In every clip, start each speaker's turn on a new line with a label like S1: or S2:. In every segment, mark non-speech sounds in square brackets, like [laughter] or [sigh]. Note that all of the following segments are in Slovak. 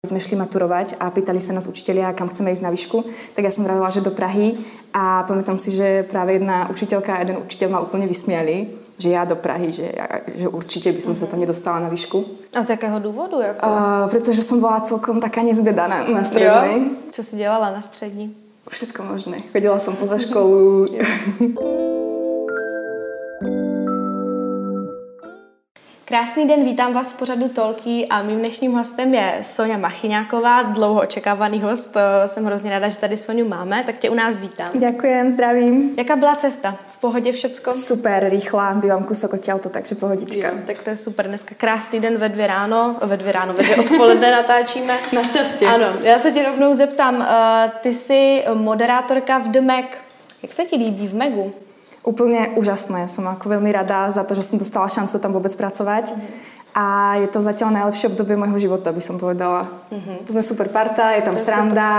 S1: Sme šli maturovať a pýtali sa nás učitelia, kam chceme ísť na výšku, tak ja som vravila, že do Prahy a pamätám si, že práve jedna učiteľka a jeden učiteľ ma úplne vysmiali, že ja do Prahy, že, ja, že určite by som sa tam nedostala na výšku.
S2: A z jakého důvodu? Jako?
S1: Uh, pretože som bola celkom taká nezbeda na, strednej.
S2: Jo? Co si dělala na střední?
S1: Všetko možné. Chodila som poza [laughs] školu.
S2: Krásný den, vítám vás v pořadu Tolky a mým dnešním hostem je Sonja Machyňáková, dlouho očekávaný host. Jsem hrozně ráda, že tady Soniu máme, tak tě u nás vítám.
S1: Ďakujem, zdravím.
S2: Jaká byla cesta? V pohodě všecko?
S1: Super, rýchla, bývam kusok odtiaľto, takže pohodička.
S2: Jo, tak to je super. Dneska krásný den ve dvě ráno, ve dvě ráno, ve dvě odpoledne [laughs] natáčíme.
S1: Našťastie.
S2: Ano, já se tě rovnou zeptám, eh, ty jsi moderátorka v The Mac. Jak se ti líbí v Megu?
S1: Úplne úžasné. Som ako veľmi rada za to, že som dostala šancu tam vôbec pracovať. A je to zatiaľ najlepšie obdobie môjho života, by som povedala. Sme super parta, je tam
S2: To
S1: sranda.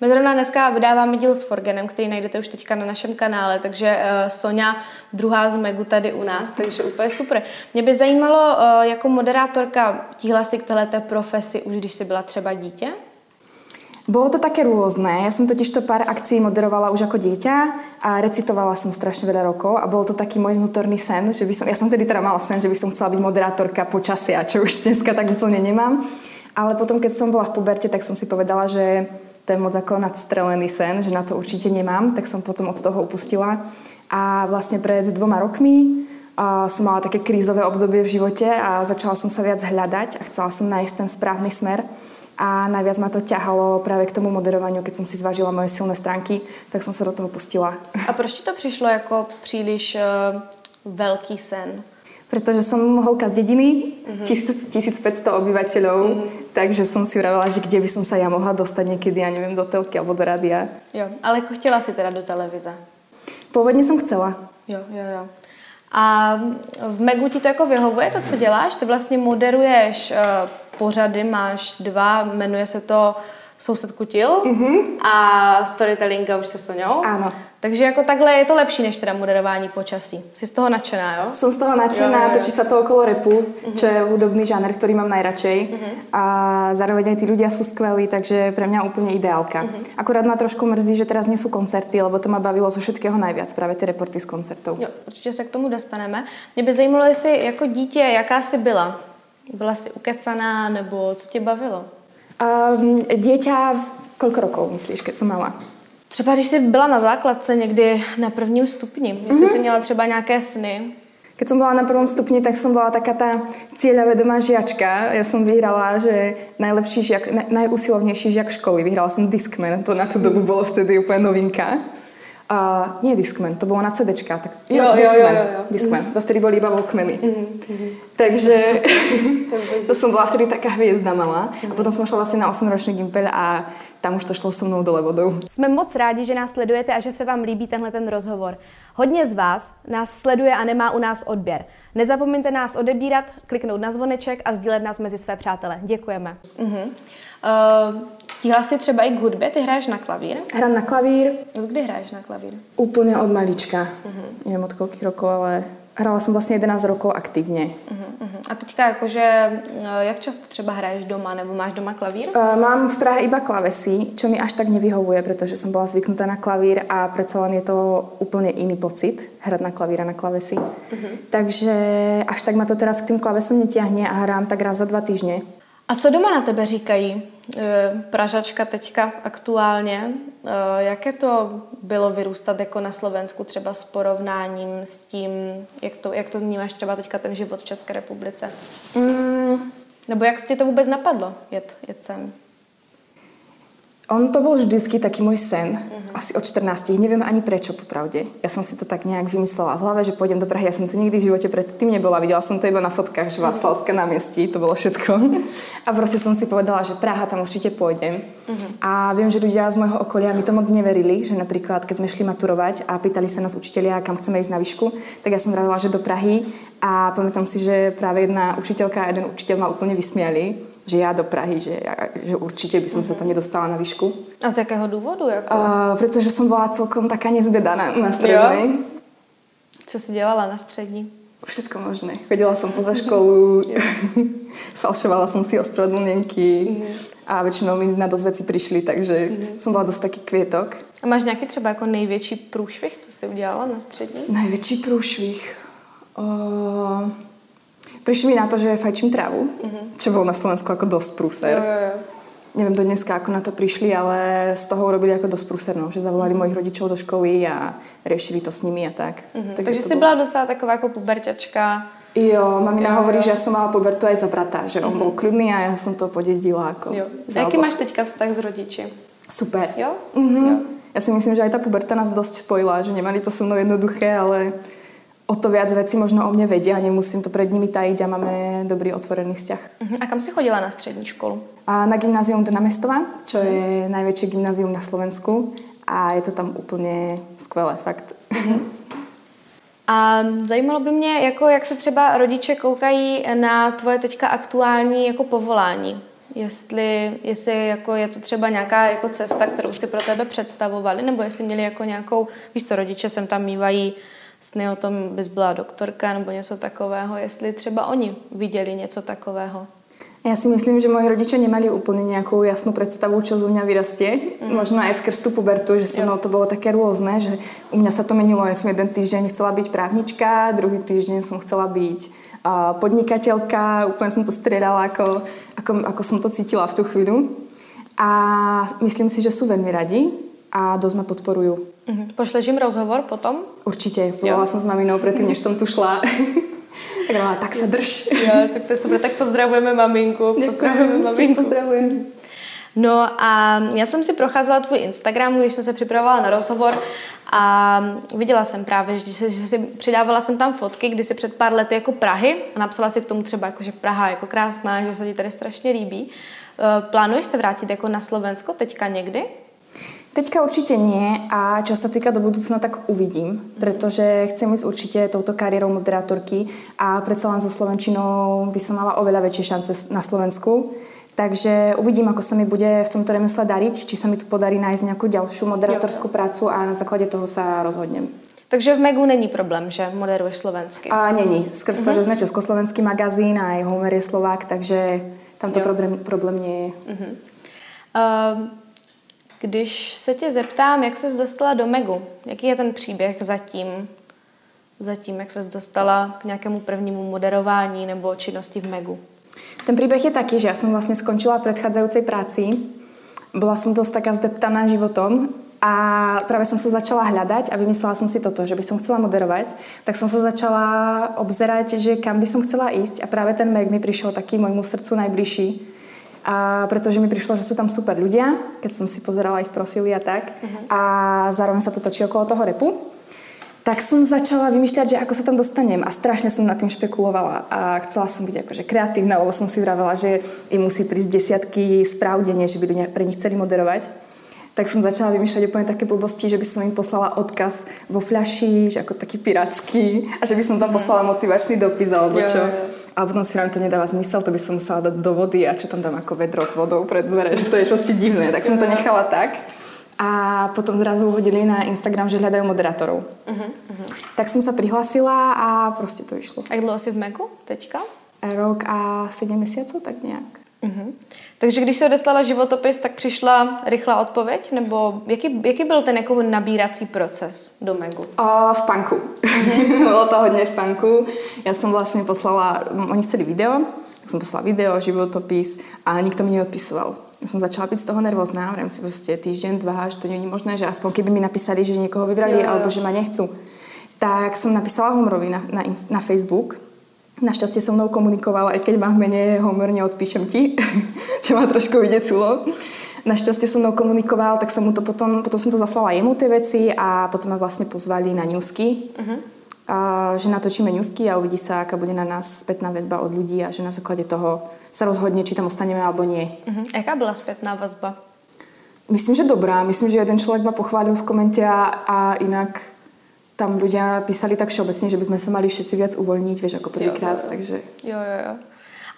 S2: My zrovna dneska vydáváme díl s Forgenem, který najdete už teďka na našem kanále, takže uh, Sonja, druhá z Megu tady u nás, takže úplně super. Mě by zajímalo, uh, jako moderátorka, tíhla si k této profesi už když jsi byla třeba dítě?
S1: Bolo to také rôzne. Ja som totiž to pár akcií moderovala už ako dieťa a recitovala som strašne veľa rokov a bol to taký môj vnútorný sen, že by som, ja som tedy teda mala sen, že by som chcela byť moderátorka počasia, čo už dneska tak úplne nemám. Ale potom, keď som bola v puberte, tak som si povedala, že to je moc ako nadstrelený sen, že na to určite nemám, tak som potom od toho upustila. A vlastne pred dvoma rokmi a som mala také krízové obdobie v živote a začala som sa viac hľadať a chcela som nájsť ten správny smer. A najviac ma to ťahalo práve k tomu moderovaniu, keď som si zvážila moje silné stránky, tak som sa do toho pustila.
S2: A proč ti to přišlo jako příliš uh, velký sen?
S1: Pretože som holka z dediny, mm-hmm. 1500 obyvateľov, mm-hmm. takže som si vravela, že kde by som sa ja mohla dostať niekedy, ja neviem, do telky alebo do rádia.
S2: Jo, ale jako chtěla si teda do televize.
S1: Pôvodne som chcela.
S2: Jo, jo, jo. A v Megu ti to jako vyhovuje, to, co děláš? Ty vlastně moderuješ uh, pořady, máš dva, jmenuje se to Soused kutil mm-hmm. a Storytellinga už se Soňou.
S1: Áno.
S2: Takže jako takhle je to lepší než teda moderování počasí. Jsi z toho nadšená, jo?
S1: Som z toho nadšená,
S2: Jo, jo,
S1: točí sa to okolo repu, čo je hudobný žáner, ktorý mám najradšej. A zároveň aj tí ľudia sú skvelí, takže pre mňa úplne ideálka. Akurát ma trošku mrzí, že teraz nie sú koncerty, lebo to ma bavilo zo všetkého najviac, práve tie reporty z koncertov.
S2: Jo, určitě se k tomu dostaneme. Mě by zajímalo, jestli jako dítě, jaká jsi byla? Byla jsi ukecaná, nebo co tě bavilo?
S1: Um, dieťa, koľko rokov myslíš, keď som mala?
S2: Třeba když jsi byla na základce někdy na prvním stupni, jestli jsi měla třeba nějaké sny,
S1: Keď som bola na prvom stupni, tak som bola taká tá cieľavedomá žiačka. Ja som vyhrala, že najlepší žiak, na, najúsilovnejší žiak školy. Vyhrala som Discman, to na tú dobu bolo vtedy úplne novinka. A nie Discman, to bolo na CDčka. Tak,
S2: Jo, jo,
S1: Discman,
S2: jo, jo, jo.
S1: Discman. To vtedy boli iba Walkmany. Takže [laughs] [laughs] to som bola vtedy taká hviezda malá. A potom som šla vlastne na 8-ročný gimpel a tam už to šlo so mnou dole vodou.
S2: Jsme moc rádi, že nás sledujete a že se vám líbí tenhle ten rozhovor. Hodně z vás nás sleduje a nemá u nás odběr. Nezapomeňte nás odebírat, kliknout na zvoneček a sdílet nás mezi své přátele. Děkujeme. Uh-huh. Uh, tíhla si třeba i k hudbě, ty hraješ na klavír.
S1: Hrám na klavír
S2: Od kdy hraješ na klavír?
S1: úplne od malička. Neviem od koľkých rokov, ale hrala som vlastne 11 rokov aktívne.
S2: Uh-huh, uh-huh. A teďka jakože, uh, jak často třeba hraješ doma, nebo máš doma klavír?
S1: Uh, mám v Prahe iba klavesy, čo mi až tak nevyhovuje, pretože som bola zvyknutá na klavír a predsa len je to úplne iný pocit, hrať na klavír a na klavesy. Takže až tak ma to teraz k tým klavesom netiahne a hrám tak raz za dva týždne.
S2: A co doma na tebe říkají? E, Pražačka teďka aktuálně. E, Jaké to bylo vyrůstat jako na Slovensku třeba s porovnáním s tím, jak to, jak to vnímáš třeba teďka ten život v České republice?
S1: Mm,
S2: Nebo jak ti to vůbec napadlo jet, jet sem?
S1: On to bol vždycky taký môj sen, asi od 14. Neviem ani prečo, popravde. Ja som si to tak nejak vymyslela v hlave, že pôjdem do Prahy. Ja som to nikdy v živote predtým nebola. Videla som to iba na fotkách, že Václavské námestí, to bolo všetko. A proste som si povedala, že Praha, tam určite pôjdem. A viem, že ľudia z môjho okolia mi to moc neverili, že napríklad, keď sme šli maturovať a pýtali sa nás učitelia, kam chceme ísť na výšku, tak ja som vravila, že do Prahy. A pamätám si, že práve jedna učiteľka a jeden učiteľ ma úplne vysmiali, že ja do Prahy, že, ja, že určite by som sa tam nedostala na výšku.
S2: A z jakého důvodu? Jako?
S1: Uh, pretože som bola celkom taká nezbeda na, strednej.
S2: Co jsi dělala na střední?
S1: Všetko možné. Chodila som poza školu, [laughs] falšovala som si ospravedlnenky, a většinou mi na dost věcí přišli, takže mm-hmm. jsem byla dost taky květok.
S2: A máš nějaký třeba jako největší průšvih, co jsi udělala na střední?
S1: Největší průšvih? Uh, prišli mi na to, že fajčím trávu, mm-hmm. čo bolo na Slovensku ako dosť prúser.
S2: Jo, jo, jo.
S1: Neviem do dneska, ako na to prišli, ale z toho urobili ako dosť prúsernou, že zavolali mojich rodičov do školy a riešili to s nimi a tak.
S2: Mm-hmm. Takže, Takže jsi byla docela taková jako puberťačka.
S1: Jo, mamina jo, hovorí, jo. že ja som mala pubertu aj za brata, že mm-hmm. on bol kľudný a ja som to podedila. Ako
S2: jo. Jaký máš teďka vztah s rodiči?
S1: Super.
S2: Jo?
S1: Mm-hmm. jo? Ja si myslím, že aj tá puberta nás dosť spojila, že nemali to so mnou jednoduché, ale o to viac vecí možno o mne vedia, nemusím to pred nimi tajiť a máme dobrý otvorený vzťah.
S2: Uh-huh. A kam si chodila na střední školu?
S1: A na gymnázium Dona Mestova, čo uh-huh. je najväčšie gymnázium na Slovensku a je to tam úplně skvělé, fakt. Uh-huh.
S2: A zajímalo by mě, jako jak se třeba rodiče koukají na tvoje teďka aktuální jako povolání. Jestli, jestli jako je to třeba nějaká jako cesta, kterou si pro tebe představovali, nebo jestli měli jako nějakou, víš co, rodiče sem tam mývají sny o tom, bys byla doktorka nebo něco takového, jestli třeba oni viděli něco takového.
S1: Ja si myslím, že moji rodiče nemali úplne nejakú jasnú predstavu, čo zo mňa vyrastie. Mm. Možno aj skrz tú pubertu, že so mnou to bolo také rôzne, že u mňa sa to menilo. Ja som jeden týždeň chcela byť právnička, druhý týždeň som chcela byť uh, podnikateľka, úplne som to striedala, ako, ako, ako som to cítila v tú chvíľu. A myslím si, že sú veľmi radi a dosť ma podporujú.
S2: Mm-hmm. Pošleš im rozhovor potom?
S1: Určite. Volala som s maminou predtým, než som tu šla. [laughs] tak ona, tak se drž.
S2: Jo, tak to je super. Tak pozdravujeme maminku. Pozdravujeme maminku.
S1: Pozdravujem.
S2: No a já jsem si procházela tvůj Instagram, když jsem se připravovala na rozhovor a viděla jsem právě, že, že, že si přidávala jsem tam fotky, kdy si před pár lety jako Prahy a napsala si k tomu třeba, jako, že Praha je jako krásná, že se ti tady strašně líbí. Eh, plánuješ se vrátit jako na Slovensko teďka někdy?
S1: Teďka určite nie a čo sa týka do budúcna, tak uvidím, pretože chcem ísť určite touto kariérou moderátorky a predsa len so Slovenčinou by som mala oveľa väčšie šance na Slovensku. Takže uvidím, ako sa mi bude v tomto remesle dariť, či sa mi tu podarí nájsť nejakú ďalšiu moderátorskú prácu a na základe toho sa rozhodnem.
S2: Takže v Megu není problém, že moderuješ slovensky?
S1: A není. Skrz to, že sme československý magazín a aj Homer je Slovák, takže tam to problém, problém nie je. Uh-huh.
S2: Uh, když se tě zeptám, jak ses dostala do Megu, jaký je ten příběh zatím, zatím, jak ses dostala k nějakému prvnímu moderování nebo činnosti v Megu?
S1: Ten príbeh je taký, že ja som vlastne skončila v predchádzajúcej práci. Bola som dosť taká zdeptaná životom a práve som sa začala hľadať a vymyslela som si toto, že by som chcela moderovať. Tak som sa začala obzerať, že kam by som chcela ísť a práve ten Meg mi prišiel taký môjmu srdcu najbližší a pretože mi prišlo, že sú tam super ľudia, keď som si pozerala ich profily a tak. Uh-huh. A zároveň sa to točí okolo toho repu. Tak som začala vymýšľať, že ako sa tam dostanem a strašne som nad tým špekulovala a chcela som byť akože kreatívna, lebo som si vravela, že im musí prísť desiatky správ denne, že by pre nich chceli moderovať tak som začala vymýšľať úplne také blbosti, že by som im poslala odkaz vo fľaši, že ako taký pirátsky a že by som tam mhm. poslala motivačný dopis alebo čo. Jo, jo. A potom si to nedáva zmysel, to by som musela dať do vody a čo tam dám ako vedro s vodou pred dvere, že to je proste divné. Tak som to nechala tak. A potom zrazu uhodili na Instagram, že hľadajú moderátorov. Uh-huh, uh-huh. Tak som sa prihlásila a proste to išlo.
S2: A dlho si v Meku teďka?
S1: Rok a 7 mesiacov, tak nejak. Uh-huh.
S2: Takže když se odeslala životopis, tak přišla rychlá odpověď? Nebo jaký, jaký byl ten jako nabírací proces do Megu?
S1: Uh, v panku. Uh-huh. [laughs] Bylo to hodně v panku. Já jsem vlastně poslala, oni chceli video, tak som poslala video, životopis a nikto mi neodpisoval. Ja som začala byť z toho nervózna, vrem si proste týždeň, dva, že to nie je možné, že aspoň keby mi napísali, že niekoho vybrali, jo, jo. alebo že ma nechcú. Tak som napísala Homrovi na, na, na Facebook, Našťastie so mnou komunikoval, aj keď mám v mene Homer, neodpíšem ti, [laughs] že ma trošku vydesilo. Našťastie so mnou komunikoval, tak som mu to potom, potom som to zaslala jemu tie veci a potom ma vlastne pozvali na newsky. Uh-huh. A, že natočíme newsky a uvidí sa, aká bude na nás spätná väzba od ľudí a že na základe toho sa rozhodne, či tam ostaneme alebo nie.
S2: Uh-huh. Jaká byla spätná väzba?
S1: Myslím, že dobrá. Myslím, že jeden človek ma pochválil v komente a, a inak tam ľudia písali tak všeobecne, že by sme sa mali všetci viac uvoľniť, vieš, ako prvýkrát, takže...
S2: Jo, jo, jo.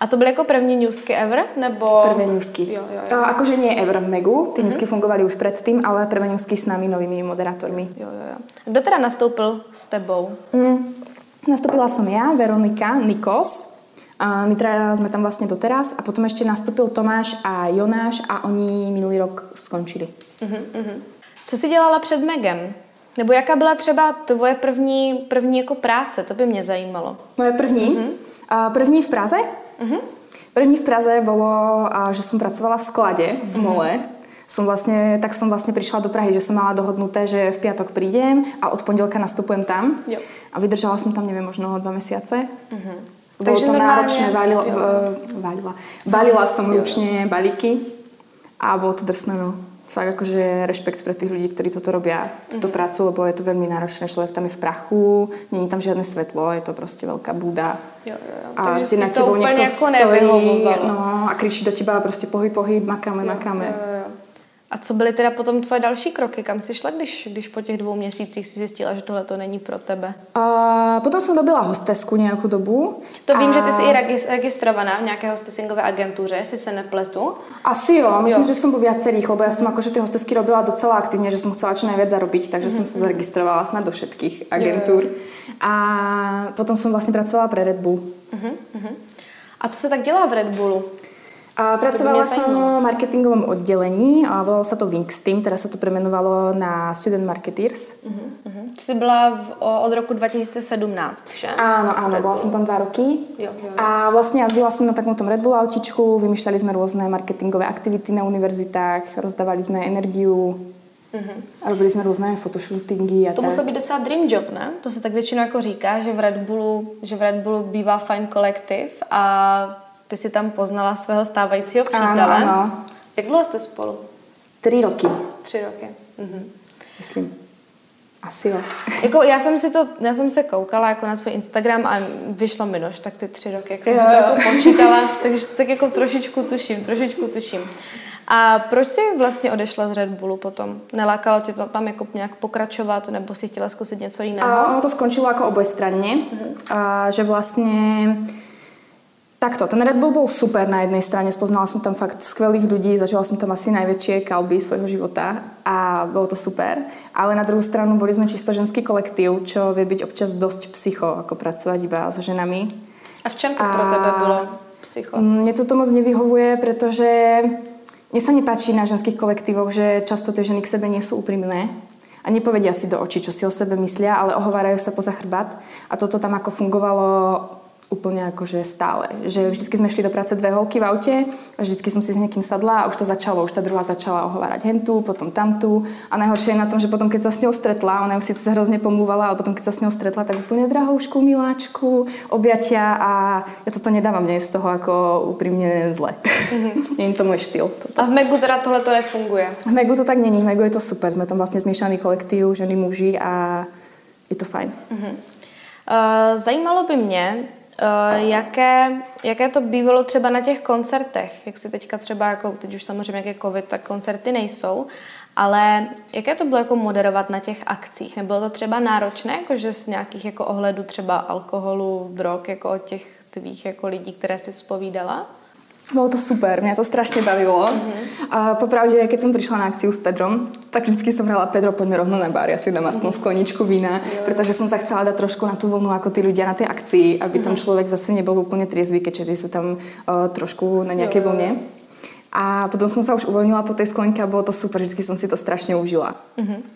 S2: A to byly jako první newsky ever, nebo...
S1: Prvé newsky. Jo, jo, jo. A, akože nie ever v Megu, ty mm-hmm. newsky fungovali už predtým, ale prvé newsky s nami, novými moderátormi.
S2: Jo, jo, jo. Kdo teda nastoupil s tebou?
S1: Mm, nastúpila som ja, Veronika Nikos, A my traja sme tam vlastne doteraz a potom ešte nastúpil Tomáš a Jonáš a oni minulý rok skončili. Uh-huh,
S2: uh-huh. Co jsi dělala před Megem? Nebo jaká byla třeba tvoje první, první jako práce? To by mě zajímalo.
S1: Moje první? Uh-huh. A první v Praze? Uh-huh. První v Praze bolo, že som pracovala v sklade v mole. Uh-huh som vlastne, tak som vlastne prišla do Prahy, že som mala dohodnuté, že v piatok prídem a od pondelka nastupujem tam. Jo. A vydržala som tam, neviem, možno dva mesiace. Uh-huh. Bolo Takže to náročné, valila, valila, balila som jo. ručne balíky a bolo to drsné, no. Fakt akože rešpekt pre tých ľudí, ktorí toto robia, túto uh-huh. prácu, lebo je to veľmi náročné. Človek tam je v prachu, není tam žiadne svetlo, je to proste veľká búda. Jo, jo, jo. A Takže ty na tebou niekto stojí no, a kričí do teba proste pohyb, pohyb, makáme, jo, makáme. Jo, jo.
S2: A co byly teda potom tvoje další kroky? Kam jsi šla, když, když po těch dvou měsících si zjistila, že tohle to není pro tebe?
S1: A potom jsem robila hostesku nějakou dobu.
S2: To a... vím, že ty jsi i registrovaná v nějaké hostesingové agentuře, jestli se nepletu.
S1: Asi jo, myslím, jo. že jsem po viacerých, lebo já jsem akože ty hostesky robila docela aktivně, že jsem chcela čo najviac zarobiť, takže jsem se zaregistrovala snad do všetkých agentur. Jo, jo. A potom jsem vlastně pracovala pre Red Bull. Mm-hmm.
S2: A co se tak dělá v Red Bullu?
S1: A pracovala som v marketingovom oddelení a volalo sa to Wings Team, teraz sa to premenovalo na Student Marketeers. Uh-huh,
S2: uh-huh. Ty si byla v, od roku 2017, že?
S1: Áno, áno, bola som tam dva roky. Jo, jo, jo. A vlastne jazdila som na takom tom Red Bull autičku, vymýšľali sme rôzne marketingové aktivity na univerzitách, rozdávali sme energiu, Uh-huh. A robili jsme různé fotoshootingy a
S2: To tak. musel být docela dream job, ne? To se tak většinou jako říká, že v Red Bullu, že v Red Bullu bývá fajn kolektiv a ty si tam poznala svého stávajícího přítele. Ano, ano. Jak dlouho jste spolu?
S1: Tři roky.
S2: Tři roky. Mhm.
S1: Myslím. Asi jo. [laughs]
S2: jako já jsem si to, já jsem se koukala jako na tvůj Instagram a vyšlo mi nož, tak ty tři roky, jak jsem jo, to jako počítala, [laughs] takže tak jako trošičku tuším, trošičku tuším. A proč jsi vlastně odešla z Red Bullu potom? Nelákalo tě to tam jako nějak pokračovat, nebo si chtěla zkusit něco jiného?
S1: A ono to skončilo jako obojstranně, uh-huh. a že vlastně Takto, ten Red Bull bol super na jednej strane, spoznala som tam fakt skvelých ľudí, zažila som tam asi najväčšie kalby svojho života a bolo to super. Ale na druhú stranu boli sme čisto ženský kolektív, čo vie byť občas dosť psycho, ako pracovať iba so ženami.
S2: A v čem to a pro tebe bolo psycho?
S1: Mne to moc nevyhovuje, pretože mne sa nepáči na ženských kolektívoch, že často tie ženy k sebe nie sú úprimné a nepovedia si do očí, čo si o sebe myslia, ale ohovárajú sa poza chrbát. A toto tam ako fungovalo úplne akože stále. Že vždycky sme šli do práce dve holky v aute a vždycky som si s niekým sadla a už to začalo, už tá druhá začala ohovárať hentu, potom tamtu a najhoršie je na tom, že potom keď sa s ňou stretla, ona ju síce hrozne pomlúvala, ale potom keď sa s ňou stretla, tak úplne drahoušku, miláčku, objatia a ja toto nedávam, mne z toho ako úprimne zle. [laughs] Mm-hmm. je to môj štýl. Toto.
S2: A v Megu teda tohle to nefunguje?
S1: V Megu to tak není, v Megu je to super, sme tam vlastne zmiešaný kolektív, ženy, muži a je to fajn. Mm-hmm.
S2: Uh, zajímalo by mě, Uh, jaké, jaké to bývalo třeba na těch koncertech? Jak si teďka třeba, jako teď už samozřejmě jak je covid, tak koncerty nejsou, ale jaké to bylo jako moderovat na těch akcích? Nebylo to třeba náročné, jako že z nějakých jako ohledů třeba alkoholu, drog, jako od těch tvých jako lidí, které jsi spovídala?
S1: Bolo to super, mňa to strašne bavilo. Uh-huh. A popravde, keď som prišla na akciu s Pedrom, tak vždy som hrala Pedro, poďme rovno na bar, ja si dám aspoň uh-huh. skleničku vína, uh-huh. pretože som sa chcela dať trošku na tú vlnu ako tí ľudia na tej akcii, aby uh-huh. tam človek zase nebol úplne triezvy, keď všetci sú tam uh, trošku na nejakej vlne. A potom som sa už uvoľnila po tej sklenke a bolo to super, vždy som si to strašne užila. Uh-huh.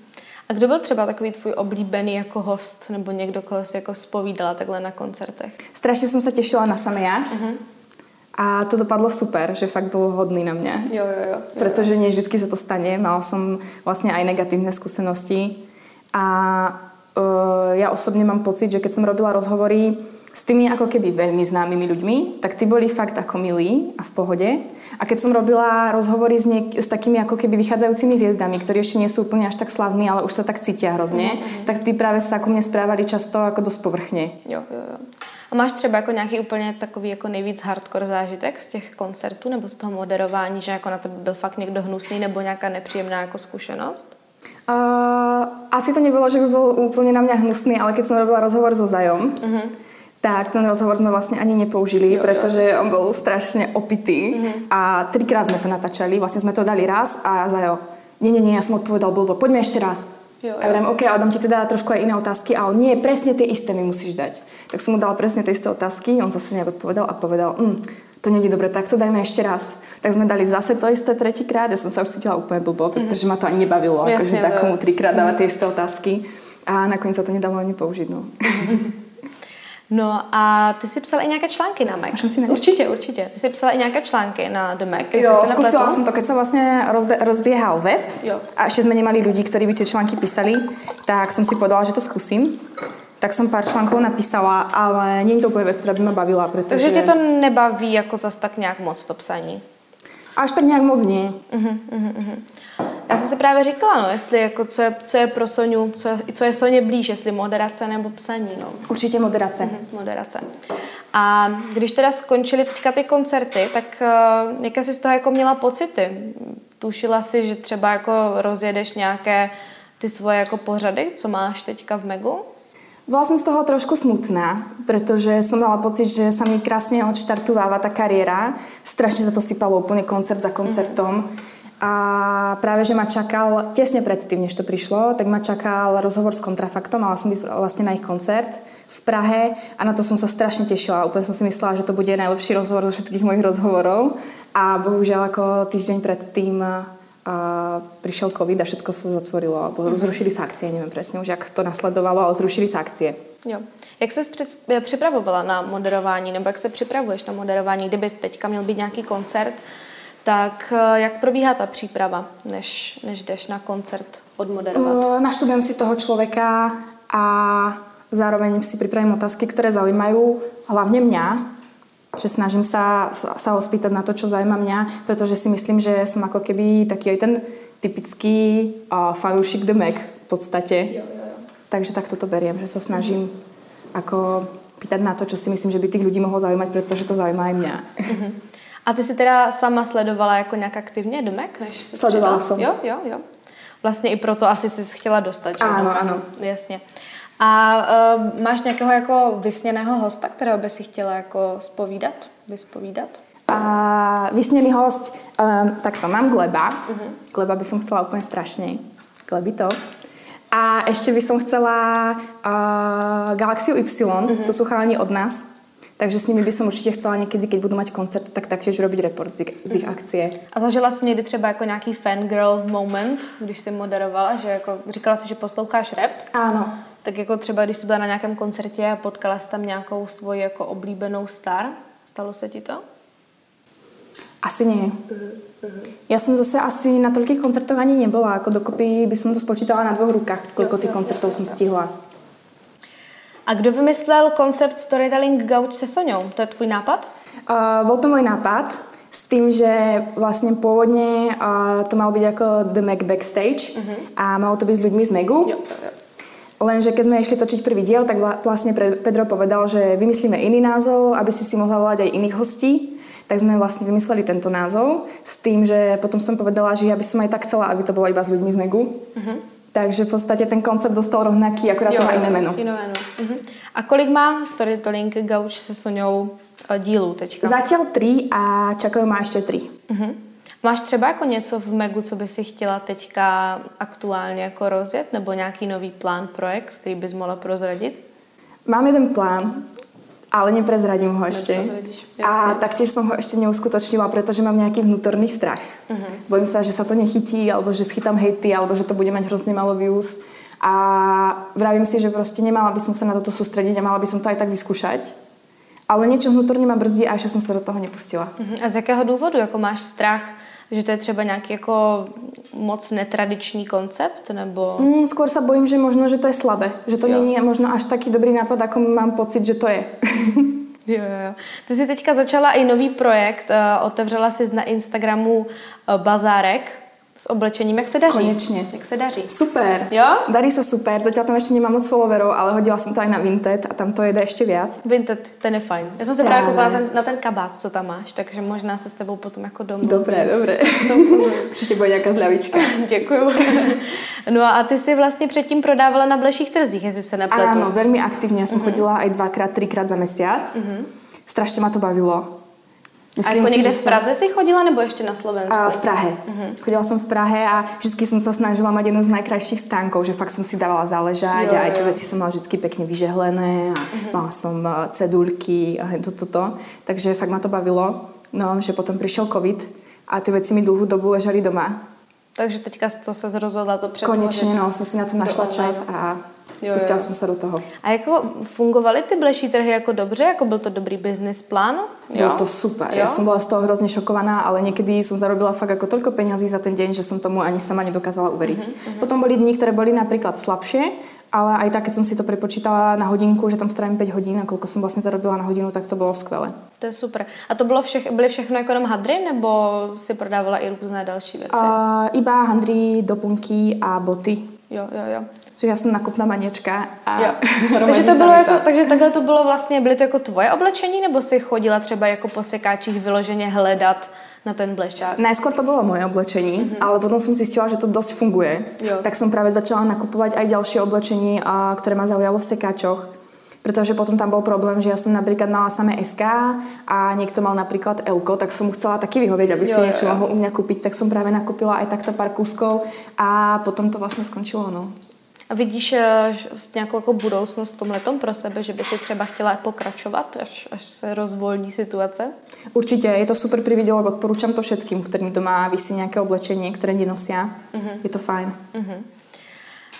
S2: A kdo byl třeba takový tvůj oblíbený jako host nebo někdo, koho si jako spovídala takhle na koncertech?
S1: Strašně jsem se těšila na samé já. Uh-huh. A to dopadlo super, že fakt bol hodný na mňa.
S2: Jo, jo, jo.
S1: Pretože nie vždy sa to stane. Mala som vlastne aj negatívne skúsenosti. A uh, ja osobne mám pocit, že keď som robila rozhovory s tými ako keby veľmi známymi ľuďmi, tak tí boli fakt ako milí a v pohode. A keď som robila rozhovory s, niek- s takými ako keby vychádzajúcimi hviezdami, ktorí ešte nie sú úplne až tak slavní, ale už sa tak cítia hrozne, mm-hmm. tak tí práve sa ako mne správali často ako dosť povrchne.
S2: Jo, jo, jo. A máš třeba jako nějaký úplně takový jako nejvíc hardcore zážitek z těch koncertů nebo z toho moderování, že jako na to byl fakt někdo hnusný nebo nějaká nepříjemná jako zkušenost?
S1: Uh, asi to nebylo, že by byl úplně na mě hnusný, ale keď jsem robila rozhovor so Zajom, uh-huh. tak ten rozhovor jsme vlastně ani nepoužili, jo, protože jo. on byl strašně opitý uh-huh. a trikrát jsme to natáčali, vlastně jsme to dali raz a Zajo, nie, nie, nie, ja som odpovedal blbo, poďme ešte raz. Jo, jo. A ja OK, ale dám ti teda trošku aj iné otázky, ale nie, presne tie isté mi musíš dať. Tak som mu dala presne tie isté otázky, on zase nejak odpovedal a povedal, mm, to není dobre, tak to dajme ešte raz. Tak sme dali zase to isté tretíkrát, ja som sa už cítila úplne blbo, mhm. pretože mm-hmm. ma to ani nebavilo, Jasne, akože takomu trikrát dávať tie isté otázky. A nakoniec sa to nedalo ani použiť. No. [laughs]
S2: No a ty si psala i nějaké články na Mac.
S1: Si
S2: určitě, určitě. Ty si psala i nějaké články na The Mac.
S1: Jo, skúsila som to, keď sa vlastne rozbe, rozbiehal web jo. a ešte sme nemali ľudí, ktorí by tie články písali, tak som si povedala, že to skúsim. Tak som pár článkov napísala, ale nie je to úplne vec, ktorá by ma bavila, pretože...
S2: Takže tě to nebaví jako zas tak nějak moc to psaní?
S1: Až tak nějak moc nie. Uh-huh,
S2: uh-huh, uh-huh. Já jsem si právě říkala, no, jestli jako, co, je, co je pro Soniu, co, co je Soně blíž, jestli moderace nebo psaní. No.
S1: Určitě moderace.
S2: Uh-huh, moderace. A když teda skončily teďka ty koncerty, tak uh, jaké jsi z toho jako měla pocity? Tušila si, že třeba jako rozjedeš nějaké ty svoje jako pořady, co máš teďka v Megu?
S1: Bola som z toho trošku smutná, pretože som mala pocit, že sa mi krásne odštartováva tá kariéra. Strašne sa to sypalo úplne koncert za koncertom. A práve, že ma čakal, tesne predtým, než to prišlo, tak ma čakal rozhovor s kontrafaktom, mala som byť vlastne na ich koncert v Prahe a na to som sa strašne tešila. Úplne som si myslela, že to bude najlepší rozhovor zo všetkých mojich rozhovorov. A bohužiaľ ako týždeň predtým a prišiel covid a všetko sa zatvorilo, alebo mm-hmm. zrušili sa akcie, neviem presne už, jak to nasledovalo, ale zrušili sa akcie.
S2: Jo. Jak se před, připravovala na moderování, nebo jak se připravuješ na moderování, kdyby teďka měl být nějaký koncert, tak eh, jak probíhá ta příprava, než, než jdeš na koncert odmoderovat?
S1: Uh, naštudujem si toho človeka a zároveň si pripravím otázky, ktoré zaujímajú hlavne mňa, že snažím sa, sa ho spýtať na to, čo zaujíma mňa, pretože si myslím, že som ako keby taký aj ten typický uh, fanúšik The Mac v podstate. Jo, jo, jo. Takže takto to beriem, že sa snažím mm-hmm. ako pýtať na to, čo si myslím, že by tých ľudí mohlo zaujímať, pretože to zaujíma aj mňa. Mm-hmm.
S2: A ty si teda sama sledovala jako nějak aktivně Mac? Než
S1: Sledovala som.
S2: Jo, jo, jo. Vlastně i proto asi si chtěla dostat. Že?
S1: Áno, áno.
S2: Jasně. A uh, máš nějakého jako vysněného hosta, kterého by si chtěla jako spovídat, vyspovídat?
S1: A vysněný host, um, tak to mám Gleba. Uh-huh. Gleba by som chcela úplne strašne. Gleby to. A ešte by som chcela uh, Galaxiu Y, uh-huh. to sú chalani od nás. Takže s nimi by som určitě chcela někdy, keď budu mať koncert, tak taktiež robiť report z, z ich akcie.
S2: A zažila jsi někdy třeba jako nějaký fangirl moment, když jsi moderovala, že jako říkala si, že posloucháš rap?
S1: Áno.
S2: Tak jako třeba, když jsi byla na nějakém koncertě a potkala jsi tam nějakou svoji jako oblíbenou star, stalo se ti to?
S1: Asi nie. Ja som zase asi na toľkých koncertoch ani nebola. Ako dokopy by som to spočítala na dvoch rukách, koľko tých koncertov som stihla.
S2: A kdo vymyslel koncept Storytelling Gauč se Soňou? To je tvůj nápad?
S1: Uh, bol to môj nápad s tým, že vlastne pôvodne uh, to malo byť ako The Mac Backstage uh-huh. a malo to byť s ľuďmi z Megu. Jo, jo. Lenže keď sme išli točiť prvý diel, tak vlastne Pedro povedal, že vymyslíme iný názov, aby si si mohla volať aj iných hostí. Tak sme vlastne vymysleli tento názov s tým, že potom som povedala, že ja by som aj tak chcela, aby to bolo iba s ľuďmi z Megu. Uh-huh. Takže v podstate ten koncept dostal rovnaký, akorát jo, to má iné meno.
S2: Iné meno. Uh-huh. A kolik má Storytelling Gauč se Soňou eh, dílů teďka?
S1: Zatiaľ tri a čakajú ma ešte tri. Uh-huh.
S2: Máš třeba jako něco v Megu, co by si chtěla teďka aktuálně jako rozjet, nebo nějaký nový plán, projekt, který bys mohla prozradit?
S1: Mám jeden plán, ale neprezradím ho ešte. A taktiež som ho ešte neuskutočnila, pretože mám nejaký vnútorný strach. Uh-huh. Bojím sa, že sa to nechytí, alebo že schytám hejty, alebo že to bude mať hrozne malo views. A vravím si, že proste nemala by som sa na toto sústrediť a mala by som to aj tak vyskúšať. Ale niečo vnútorne ma brzdí a ešte som sa do toho nepustila.
S2: Uh-huh. A z jakého dôvodu? Jako máš strach že to je třeba nějaký jako moc netradičný koncept, nebo...
S1: Mm, skôr sa bojím, že možno, že to je slabé. Že to není možno až taký dobrý nápad, ako mám pocit, že to je. [laughs]
S2: Jo, jo. Ty jsi teďka začala i nový projekt, uh, otevřela jsi na Instagramu uh, bazárek, s oblečením. Jak se daří?
S1: Konečne.
S2: Jak se daří?
S1: Super.
S2: Jo?
S1: Darí sa super. Zatiaľ tam ešte nemám moc followerov, ale hodila som to aj na Vinted a tam to jede ešte viac.
S2: Vinted, ten je fajn. Já jsem se právě koukala ten, na ten kabát, co tam máš, takže možná se s tebou potom jako domů.
S1: Dobré, dobré. Určitě [laughs] bude nějaká zľavička. [laughs]
S2: Děkuju. [laughs] No a ty si vlastně předtím prodávala na bleších trzích, jestli se nepletu.
S1: Áno, veľmi aktívne. Ja som uh-huh. chodila aj dvakrát, trikrát za mesiac. Uh-huh. Strašne ma to bavilo
S2: Myslím a jako si, někde v Praze si chodila nebo ještě na Slovensku?
S1: A v Prahe. Uh-huh. Chodila som v Prahe a vždy som sa snažila mať jeden z najkrajších stánkov, že fakt som si dávala záležať jo, a aj tie veci som mala vždy pekne vyžehlené a uh-huh. mala som e, cedulky a toto, toto. Takže fakt ma to bavilo. No, že potom prišiel covid a tie veci mi dlhú dobu ležali doma.
S2: Takže teďka to sa rozhodla to
S1: přetvořit. Konečne, no, som si na to našla čas a Jo, Pustila jo. jsem se do toho.
S2: A jako fungovaly ty bleší trhy jako dobře? Jako byl to dobrý business plán?
S1: Bylo to super. Jo? Ja som bola z toho hrozne šokovaná, ale niekedy som zarobila fakt ako toľko peňazí za ten deň, že som tomu ani sama nedokázala uveriť. Uh-huh, uh-huh. Potom boli dni, ktoré boli napríklad slabšie, ale aj tak, keď som si to prepočítala na hodinku, že tam strávim 5 hodín a koľko som vlastne zarobila na hodinu, tak to bolo skvelé.
S2: To je super. A to bylo všech, byly všechno jenom hadry, nebo si prodávala i různé další věci?
S1: Uh, iba handry, doplnky a boty.
S2: Jo, jo, jo.
S1: Že já jsem nakupná maniečka a
S2: jo. [laughs] takže, to bylo jako, takže takhle to bylo vlastně, byly to jako tvoje oblečení, nebo si chodila třeba jako po sekáčích vyloženě hledat na ten blešťák?
S1: Najskôr to bolo moje oblečení, mm-hmm. ale potom som zistila, že to dosť funguje. Jo. Tak som práve začala nakupovať aj ďalšie oblečení, a, ktoré ma zaujalo v sekáčoch. Pretože potom tam bol problém, že ja som napríklad mala samé SK a niekto mal napríklad Elko, tak som mu chcela taky vyhovieť, aby jo, si niečo mohol u mňa kúpiť. Tak som práve nakúpila aj takto pár kúskov a potom to vlastne skončilo. No.
S2: A vidíš eh, v nějakou jako budoucnost v tomhle pro sebe, že by si třeba chtěla pokračovat, až, až se rozvolní situace?
S1: Určitě, je to super prividelok, odporúčam to všetkým, ktorým doma vysí nějaké oblečení, které nenosia. Uh-huh. Je to fajn. Uh-huh.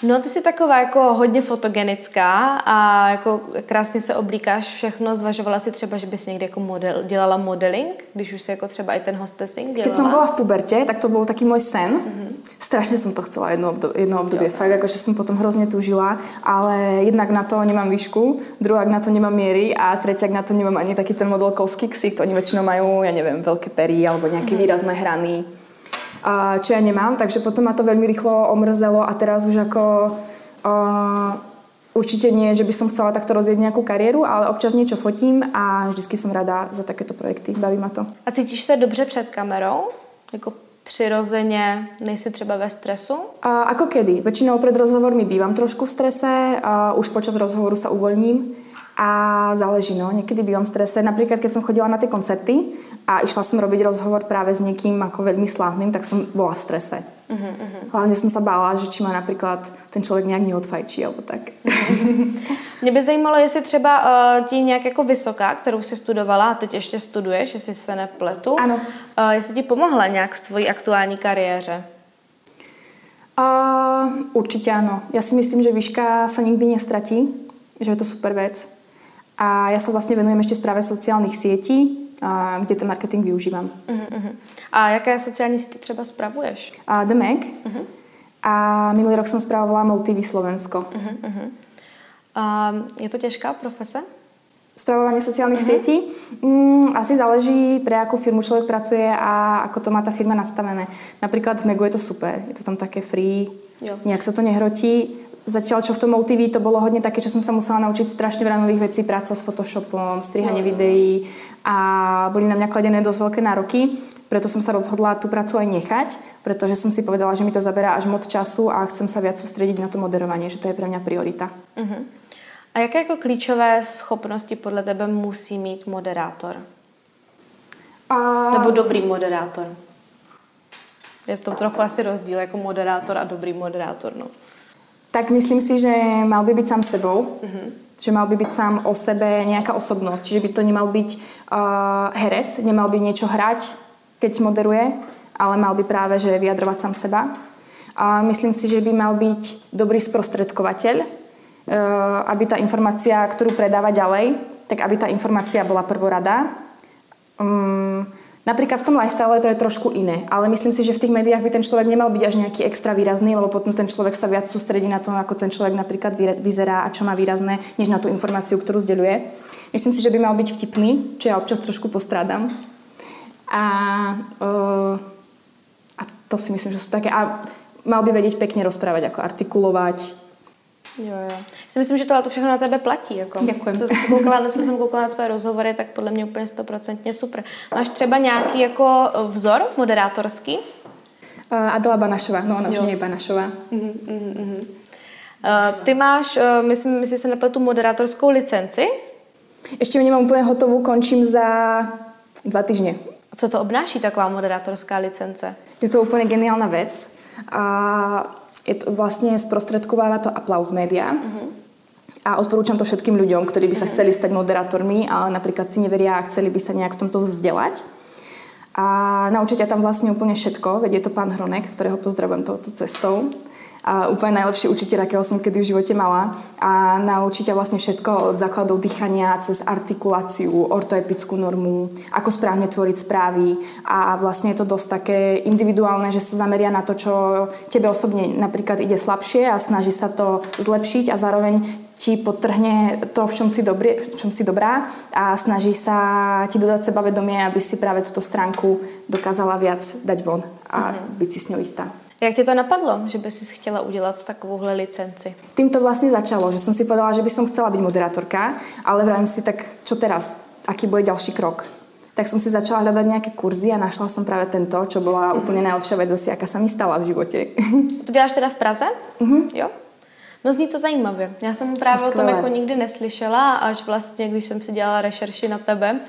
S2: No ty jsi taková jako hodně fotogenická a jako krásně se oblíkáš všechno. Zvažovala si třeba, že bys někdy jako model, dělala modeling, když už si jako třeba i ten hostessing dělala?
S1: Keď som bola v puberte, tak to bol taký môj sen. Mm-hmm. Strašne som to chcela jedno, obdobie, jedno obdobie. Jo. Fakt, akože som potom hrozne tužila, ale jednak na to nemám výšku, druhák na to nemám miery a tretiak na to nemám ani taký ten modelkovský ksicht. Oni väčšinou majú, ja neviem, veľké pery alebo nejaké mm-hmm. výrazné hrany čo ja nemám, takže potom ma to veľmi rýchlo omrzelo a teraz už ako uh, určite nie, že by som chcela takto rozjeť nejakú kariéru, ale občas niečo fotím a vždycky som rada za takéto projekty. Baví ma to.
S2: A cítíš se dobře před kamerou? Jako přirozeně, nejsi třeba ve stresu?
S1: A, ako kedy. Väčšinou pred rozhovormi bývam trošku v strese, a už počas rozhovoru sa uvoľním a záleží, no. Niekedy bývam v strese. Napríklad, keď som chodila na tie koncerty a išla som robiť rozhovor práve s niekým ako veľmi slávnym, tak som bola v strese. Uh-huh, uh-huh. Hlavne som sa bála, že či ma napríklad ten člověk nějak neodfajčí, alebo tak. Uh-huh.
S2: Mě by zajímalo, jestli třeba uh, ti nějak jako vysoká, kterou jsi studovala a teď ještě studuješ, jestli se nepletu.
S1: Ano.
S2: Uh, jestli ti pomohla nějak v tvojí aktuální kariéře?
S1: Uh, určite áno. Ja si myslím, že výška sa nikdy nestratí, že je to super vec. A ja sa vlastne venujem ešte správe sociálnych sietí, a, kde ten marketing využívam. Uh-huh.
S2: A jaké sociální siete třeba spravuješ?
S1: A The Mac. Uh-huh. A minulý rok som spravovala Multivy Slovensko. Uh-huh, uh-huh.
S2: A je to těžká profese?
S1: Spravovanie sociálnych uh-huh. sietí? Mm, asi záleží, pre akú firmu človek pracuje a ako to má tá firma nastavené. Napríklad v Megu je to super, je to tam také free, jo. nejak sa to nehrotí. Zatiaľ, čo v tom MultiV to bolo hodne také, že som sa musela naučiť strašne veľa nových vecí, práca s Photoshopom, strihanie no. videí a boli na mňa kladené dosť veľké nároky. Preto som sa rozhodla tú prácu aj nechať, pretože som si povedala, že mi to zaberá až moc času a chcem sa viac sústrediť na to moderovanie, že to je pre mňa priorita. Uh-huh.
S2: A jaké jako klíčové schopnosti podle tebe musí mít moderátor? A... Nebo dobrý moderátor? Je v tom trochu asi rozdíl jako moderátor a dobrý moderátor, no.
S1: Tak myslím si, že mal by byť sám sebou. Mm-hmm. Že mal by byť sám o sebe nejaká osobnosť. Čiže by to nemal byť uh, herec, nemal by niečo hrať, keď moderuje, ale mal by práve že vyjadrovať sám seba. A myslím si, že by mal byť dobrý sprostredkovateľ, uh, aby tá informácia, ktorú predáva ďalej, tak aby tá informácia bola prvorada. Um, Napríklad v tom lifestyle to je trošku iné, ale myslím si, že v tých médiách by ten človek nemal byť až nejaký extra výrazný, lebo potom ten človek sa viac sústredí na to, ako ten človek napríklad vyzerá a čo má výrazné, než na tú informáciu, ktorú zdeľuje. Myslím si, že by mal byť vtipný, čo ja občas trošku postrádam. A, uh, a to si myslím, že sú také... A mal by vedieť pekne rozprávať, ako artikulovať,
S2: Jo, jo. Si myslím, že tohle to všechno na tebe platí. Jako.
S1: Děkuji.
S2: Co, co, koukala, co jsem koukala na tvoje rozhovory, tak podle mě úplně stoprocentně super. Máš třeba nějaký jako vzor moderátorský?
S1: Uh, Adela Banašová, no ona jo. už nie je Banašová.
S2: Uh, ty máš, uh, myslím, myslím se nepletu moderátorskou licenci?
S1: Ešte ju nemám úplne hotovú, končím za Dva týždne.
S2: Co to obnáší taková moderátorská licence?
S1: Je to úplne geniálna vec. A je to vlastne sprostredkováva to Applaus Media. Uh-huh. A odporúčam to všetkým ľuďom, ktorí by sa uh-huh. chceli stať moderátormi, ale napríklad si neveria a chceli by sa nejak v tomto vzdelať. A naučia ťa tam vlastne úplne všetko, je to pán Hronek, ktorého pozdravujem touto cestou a úplne najlepší učiteľ, akého som kedy v živote mala. A naučí ťa vlastne všetko od základov dýchania cez artikuláciu, ortoepickú normu, ako správne tvoriť správy a vlastne je to dosť také individuálne, že sa zameria na to, čo tebe osobne napríklad ide slabšie a snaží sa to zlepšiť a zároveň ti potrhne to, v čom si, dobrý, v čom si dobrá a snaží sa ti dodať sebavedomie, aby si práve túto stránku dokázala viac dať von a mm-hmm. byť si s ňou istá.
S2: Jak ti to napadlo, že by si chtěla udělat takovouhle licenci?
S1: Tým to vlastne začalo, že som si povedala, že by som chcela byť moderátorka, ale vravím si, tak čo teraz? Aký bude ďalší krok? Tak som si začala hľadať nejaké kurzy a našla som práve tento, čo bola mm-hmm. úplne najlepšia vec asi, aká sa mi stala v živote.
S2: To děláš teda v Praze? Mm-hmm. Jo? No zní to zajímavě. Já jsem právě to o tom jako nikdy neslyšela, až vlastně, když jsem si dělala rešerši na tebe,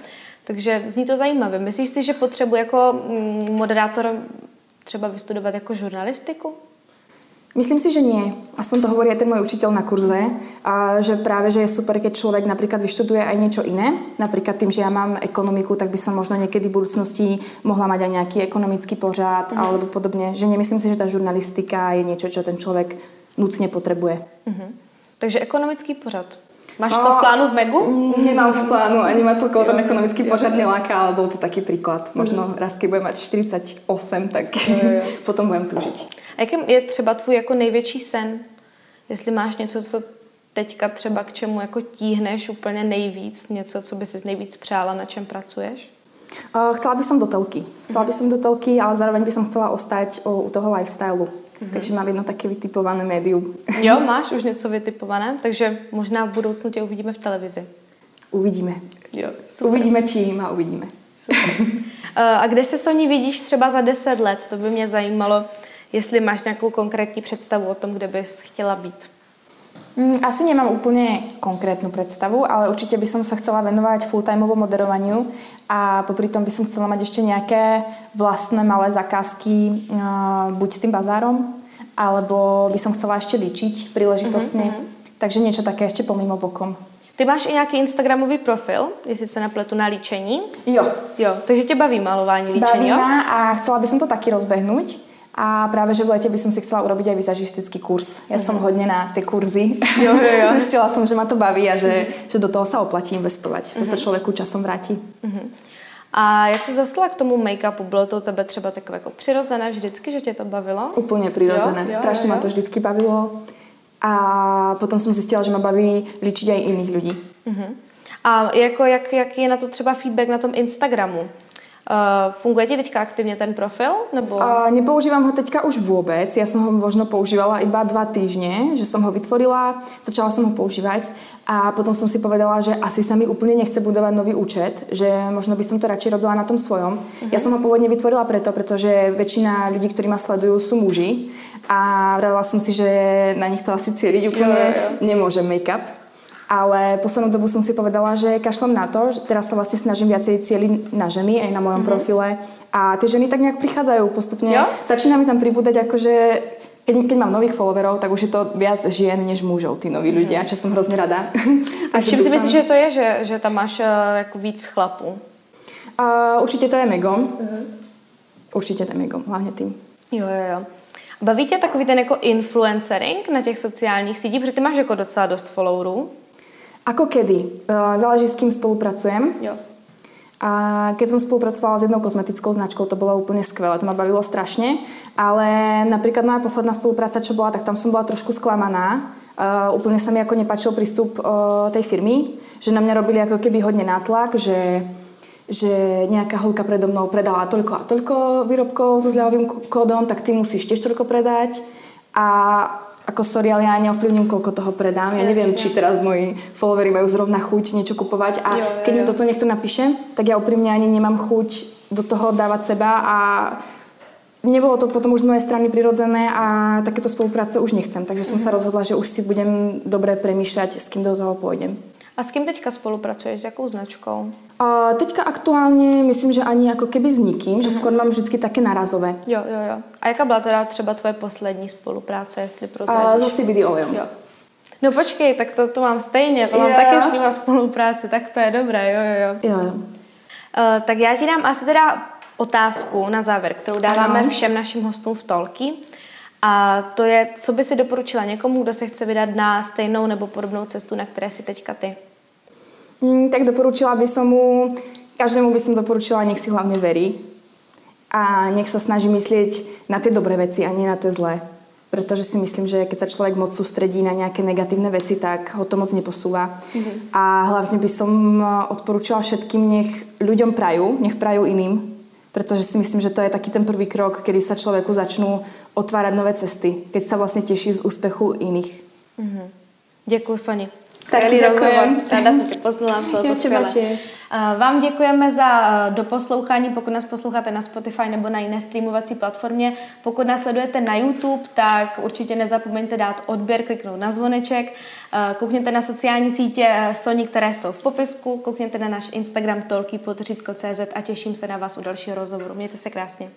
S2: takže zní to zajímavě. Myslíš si, že potřebuji jako mm, moderátor třeba vystudovat jako žurnalistiku?
S1: Myslím si, že nie. Aspoň to hovorí aj ten môj učiteľ na kurze, a že práve, že je super, keď človek napríklad vyštuduje aj niečo iné. Napríklad tým, že ja mám ekonomiku, tak by som možno niekedy v budúcnosti mohla mať aj nejaký ekonomický pořád uh-huh. alebo podobne. Že nemyslím si, že tá žurnalistika je niečo, čo ten človek nutne potrebuje. Uh-huh.
S2: Takže ekonomický pořad. Máš to v plánu v Megu?
S1: Nemám v plánu, ani ma celkovo ten ekonomický pořad neláka, ale bol to taký príklad. Možno mm. raz, keď budem mať 48, tak [laughs] potom budem tužiť.
S2: A jaký je třeba tvůj jako největší sen? Jestli máš něco, co teďka třeba k čemu jako tíhneš úplně nejvíc, něco, co by si nejvíc přála, na čem pracuješ?
S1: Uh, chcela by som do telky. Chcela by som do telky, ale zároveň by som chcela ostať u toho lifestylu. Mm-hmm. Takže mám jedno také vytipované médium.
S2: Jo, [laughs] máš už něco vytipované, takže možná v budoucnu tě uvidíme v televizi.
S1: Uvidíme.
S2: Jo,
S1: super. Uvidíme čím a uvidíme.
S2: Super. [laughs] a kde se Soni vidíš třeba za 10 let? To by mě zajímalo, jestli máš nějakou konkrétní představu o tom, kde bys chtěla být.
S1: Mm, asi nemám úplne konkrétnu predstavu, ale určite by som sa chcela venovať full-timeovo moderovaniu a popri tom by som chcela mať ešte nejaké vlastné malé zakázky buď s tým bazárom, alebo by som chcela ešte líčiť príležitostne. Uh-huh. Takže niečo také ešte pomimo bokom.
S2: Ty máš i nějaký Instagramový profil, jestli se napletu na líčení?
S1: Jo.
S2: Jo, takže tě baví malování líčení,
S1: Baví
S2: jo?
S1: a chcela by som to taky rozbehnúť. A práve, že v lete by som si chcela urobiť aj vizažistický kurz. Ja mm-hmm. som hodne na tie kurzy. Jo, jo, jo. [laughs] Zistila som, že ma to baví a že, mm-hmm. že do toho sa oplatí investovať. To mm-hmm. sa mhm. človeku časom vrátí. Mm-hmm.
S2: A jak se dostala k tomu make-upu? Bylo to tebe třeba takové jako přirozené vždycky, že tě to bavilo?
S1: Úplně přirozené. Strašně ma to vždycky bavilo. A potom jsem zjistila, že ma baví líčiť aj iných ľudí. Uh-huh.
S2: A jako, jak, jak je na to třeba feedback na tom Instagramu? Uh, funguje ti teďka aktivně ten profil? Nebo...
S1: Uh, nepoužívam ho teďka už vôbec. Ja som ho možno používala iba dva týždne, že som ho vytvorila, začala som ho používať a potom som si povedala, že asi sa mi úplne nechce budovať nový účet, že možno by som to radšej robila na tom svojom. Uh-huh. Ja som ho pôvodne vytvorila preto, pretože väčšina ľudí, ktorí ma sledujú, sú muži a vravila som si, že na nich to asi cieliť úplne jo, jo. nemôže make-up ale poslednú dobu som si povedala, že kašlem na to, že teraz sa vlastne snažím viacej cieliť na ženy aj na mojom mm-hmm. profile a tie ženy tak nejak prichádzajú postupne. Jo? Začína mi tam pribúdať akože keď, keď mám nových followerov, tak už je to viac žien než mužov, tí noví ľudia, čo som hrozne rada.
S2: A [laughs] čím si myslíš, že to je, že, že tam máš uh, jako víc chlapů?
S1: Uh, určite to je Megom. Uh-huh. Určite to je Megom, hlavne tým.
S2: Jo, jo, jo. Baví tě takový ten jako influencering na těch sociálních sítích, protože ty máš jako docela dost followerů.
S1: Ako kedy? E, záleží, s kým spolupracujem.
S2: Jo.
S1: A keď som spolupracovala s jednou kozmetickou značkou, to bolo úplne skvelé, to ma bavilo strašne. Ale napríklad moja posledná spolupráca, čo bola, tak tam som bola trošku sklamaná. Uh, úplne sa mi ako nepačil prístup uh, tej firmy, že na mňa robili ako keby hodne nátlak, že že nejaká holka predo mnou predala toľko a toľko výrobkov so zľavovým kódom, tak ty musíš tiež toľko predať. A ako sorry, ale ja neovplyvním, koľko toho predám. Ja neviem, či teraz moji followery majú zrovna chuť niečo kupovať a jo, jo, keď mi toto niekto napíše, tak ja úprimne ani nemám chuť do toho dávať seba a nebolo to potom už z mojej strany prirodzené a takéto spolupráce už nechcem. Takže som sa rozhodla, že už si budem dobre premýšľať, s kým do toho pôjdem.
S2: A s kým teďka spolupracuješ? S jakou značkou?
S1: A teďka aktuálně myslím, že ani jako keby s nikým, že mm-hmm. skoro mám vždycky také narazové.
S2: Jo, jo, jo. A jaká byla teda třeba tvoje poslední spolupráce, jestli
S1: prozradíš? So CBD olejom.
S2: Jo. No počkej, tak to, to mám stejně, to mám yeah. taky s ním spolupráci, tak to je dobré, jo, jo,
S1: jo. jo.
S2: Uh, tak já ti dám asi teda otázku na závěr, kterou dáváme ano. všem našim hostům v Tolky. A to je, co by si doporučila někomu, kdo se chce vydat na stejnou nebo podobnou cestu, na které si teďka ty?
S1: Mm, tak doporučila by som mu, každému by som doporučila, nech si hlavne verí a nech sa snaží myslieť na tie dobré veci a nie na tie zlé. Pretože si myslím, že keď sa človek moc sústredí na nejaké negatívne veci, tak ho to moc neposúva. Mm-hmm. A hlavne by som odporúčala všetkým, nech ľuďom prajú, nech prajú iným, pretože si myslím, že to je taký ten prvý krok, kedy sa človeku začnú otvárať nové cesty, keď sa vlastne teší z úspechu iných.
S2: Mm-hmm. Děkuji, Soni.
S1: Taky děkujem.
S2: Ráda jsem tě poznala, [laughs] bylo to skvělé. Vám děkujeme za doposlouchání, pokud nás posloucháte na Spotify nebo na jiné streamovací platformě. Pokud nás sledujete na YouTube, tak určitě nezapomeňte dát odběr, kliknout na zvoneček. Koukněte na sociální sítě Sony, které jsou v popisku. Koukněte na náš Instagram tolky a těším se na vás u dalšího rozhovoru. Mějte se krásně.